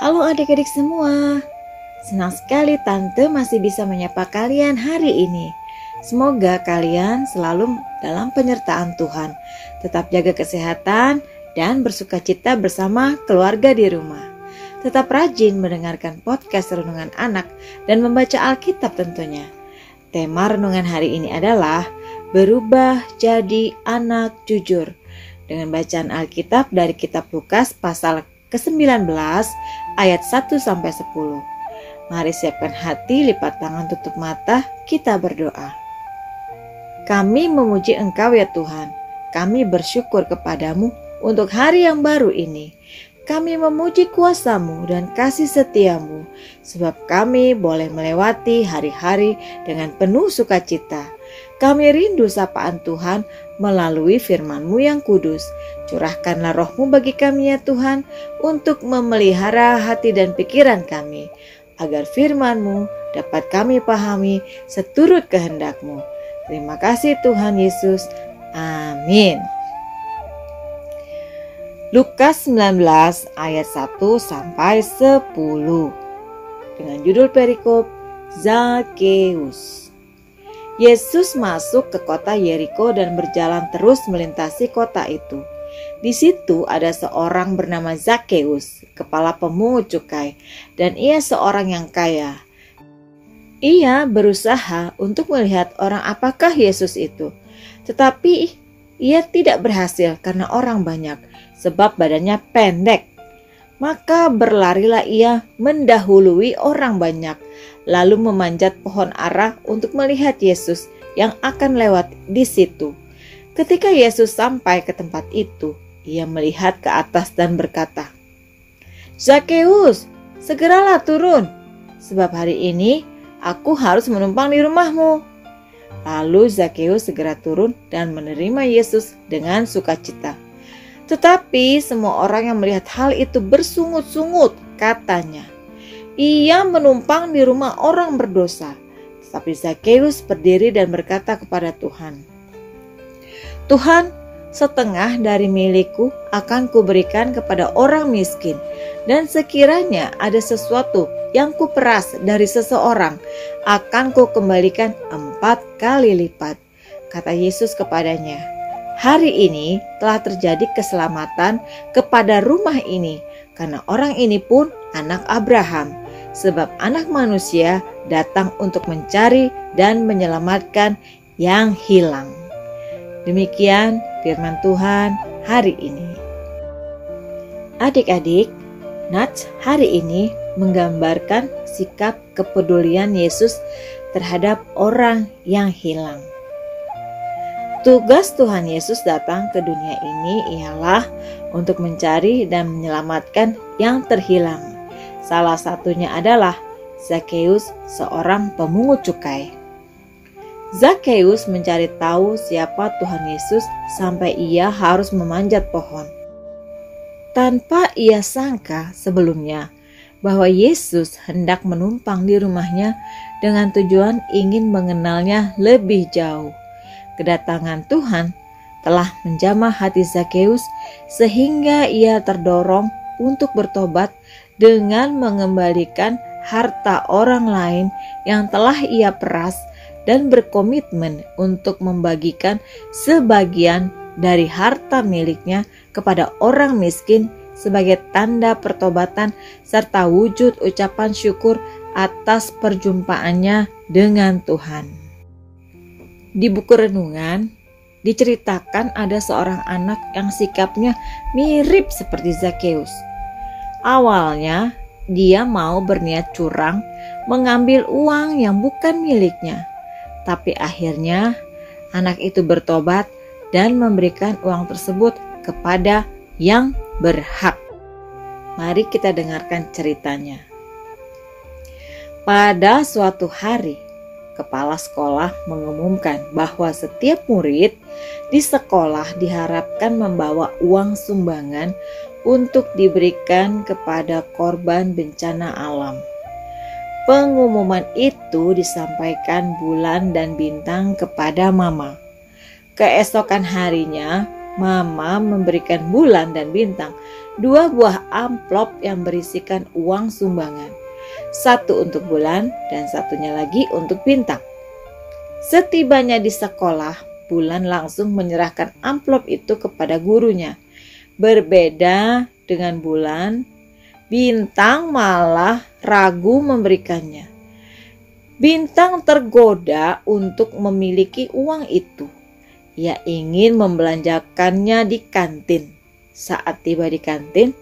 Halo adik-adik semua. Senang sekali tante masih bisa menyapa kalian hari ini. Semoga kalian selalu dalam penyertaan Tuhan. Tetap jaga kesehatan dan bersuka cita bersama keluarga di rumah. Tetap rajin mendengarkan podcast renungan anak dan membaca Alkitab tentunya. Tema renungan hari ini adalah berubah jadi anak jujur dengan bacaan Alkitab dari kitab Lukas pasal ke-19 ayat 1 sampai 10. Mari siapkan hati, lipat tangan, tutup mata, kita berdoa. Kami memuji Engkau ya Tuhan. Kami bersyukur kepadamu untuk hari yang baru ini. Kami memuji kuasamu dan kasih setiamu, sebab kami boleh melewati hari-hari dengan penuh sukacita. Kami rindu sapaan Tuhan melalui firman-Mu yang kudus. Curahkanlah rohmu bagi kami ya Tuhan untuk memelihara hati dan pikiran kami, agar firman-Mu dapat kami pahami seturut kehendak-Mu. Terima kasih Tuhan Yesus. Amin. Lukas 19 ayat 1 sampai 10 dengan judul perikop Zakeus. Yesus masuk ke kota Yeriko dan berjalan terus melintasi kota itu. Di situ ada seorang bernama Zakheus, kepala pemungut cukai, dan ia seorang yang kaya. Ia berusaha untuk melihat orang apakah Yesus itu, tetapi ia tidak berhasil karena orang banyak, sebab badannya pendek. Maka berlarilah ia mendahului orang banyak lalu memanjat pohon ara untuk melihat Yesus yang akan lewat di situ. Ketika Yesus sampai ke tempat itu, ia melihat ke atas dan berkata, "Zakheus, segeralah turun, sebab hari ini aku harus menumpang di rumahmu." Lalu Zakheus segera turun dan menerima Yesus dengan sukacita. Tetapi semua orang yang melihat hal itu bersungut-sungut, katanya, ia menumpang di rumah orang berdosa. Tetapi Zakheus berdiri dan berkata kepada Tuhan, Tuhan, setengah dari milikku akan kuberikan kepada orang miskin, dan sekiranya ada sesuatu yang kuperas dari seseorang, akan kukembalikan empat kali lipat. Kata Yesus kepadanya, Hari ini telah terjadi keselamatan kepada rumah ini, karena orang ini pun anak Abraham sebab anak manusia datang untuk mencari dan menyelamatkan yang hilang. Demikian firman Tuhan hari ini. Adik-adik, Nats hari ini menggambarkan sikap kepedulian Yesus terhadap orang yang hilang. Tugas Tuhan Yesus datang ke dunia ini ialah untuk mencari dan menyelamatkan yang terhilang Salah satunya adalah Zakheus, seorang pemungut cukai. Zakheus mencari tahu siapa Tuhan Yesus sampai ia harus memanjat pohon. Tanpa ia sangka sebelumnya bahwa Yesus hendak menumpang di rumahnya dengan tujuan ingin mengenalnya lebih jauh. Kedatangan Tuhan telah menjamah hati Zakheus sehingga ia terdorong untuk bertobat dengan mengembalikan harta orang lain yang telah ia peras dan berkomitmen untuk membagikan sebagian dari harta miliknya kepada orang miskin sebagai tanda pertobatan serta wujud ucapan syukur atas perjumpaannya dengan Tuhan. Di buku renungan diceritakan ada seorang anak yang sikapnya mirip seperti Zakheus Awalnya, dia mau berniat curang mengambil uang yang bukan miliknya. Tapi akhirnya anak itu bertobat dan memberikan uang tersebut kepada yang berhak. Mari kita dengarkan ceritanya. Pada suatu hari, kepala sekolah mengumumkan bahwa setiap murid di sekolah diharapkan membawa uang sumbangan untuk diberikan kepada korban bencana alam. Pengumuman itu disampaikan bulan dan bintang kepada Mama. Keesokan harinya, Mama memberikan bulan dan bintang dua buah amplop yang berisikan uang sumbangan. Satu untuk bulan dan satunya lagi untuk bintang. Setibanya di sekolah, Bulan langsung menyerahkan amplop itu kepada gurunya. Berbeda dengan Bulan, Bintang malah ragu memberikannya. Bintang tergoda untuk memiliki uang itu. Ia ingin membelanjakannya di kantin. Saat tiba di kantin,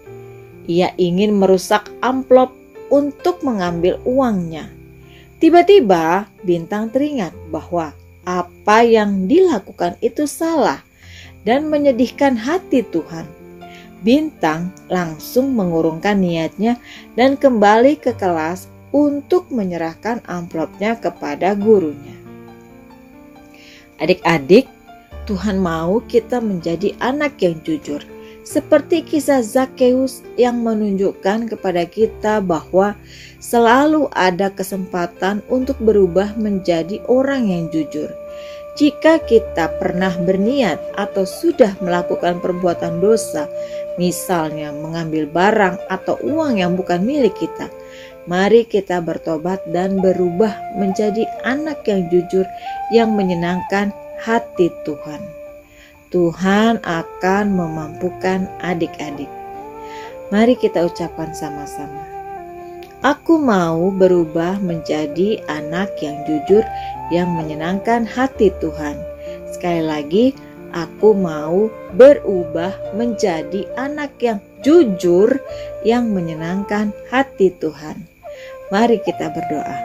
ia ingin merusak amplop untuk mengambil uangnya. Tiba-tiba, Bintang teringat bahwa apa yang dilakukan itu salah dan menyedihkan hati Tuhan. Bintang langsung mengurungkan niatnya dan kembali ke kelas untuk menyerahkan amplopnya kepada gurunya. Adik-adik, Tuhan mau kita menjadi anak yang jujur, seperti kisah Zakheus yang menunjukkan kepada kita bahwa selalu ada kesempatan untuk berubah menjadi orang yang jujur. Jika kita pernah berniat atau sudah melakukan perbuatan dosa, misalnya mengambil barang atau uang yang bukan milik kita, mari kita bertobat dan berubah menjadi anak yang jujur yang menyenangkan hati Tuhan. Tuhan akan memampukan adik-adik. Mari kita ucapkan sama-sama. Aku mau berubah menjadi anak yang jujur yang menyenangkan hati Tuhan. Sekali lagi, aku mau berubah menjadi anak yang jujur yang menyenangkan hati Tuhan. Mari kita berdoa.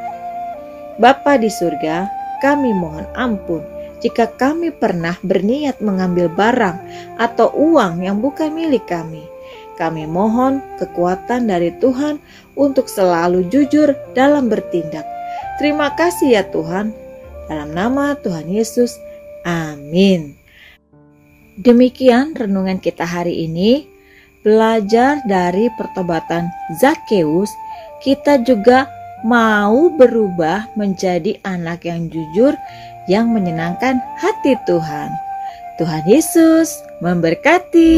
Bapa di surga, kami mohon ampun jika kami pernah berniat mengambil barang atau uang yang bukan milik kami kami mohon kekuatan dari Tuhan untuk selalu jujur dalam bertindak. Terima kasih ya Tuhan. Dalam nama Tuhan Yesus, amin. Demikian renungan kita hari ini. Belajar dari pertobatan Zakheus, kita juga mau berubah menjadi anak yang jujur yang menyenangkan hati Tuhan. Tuhan Yesus memberkati.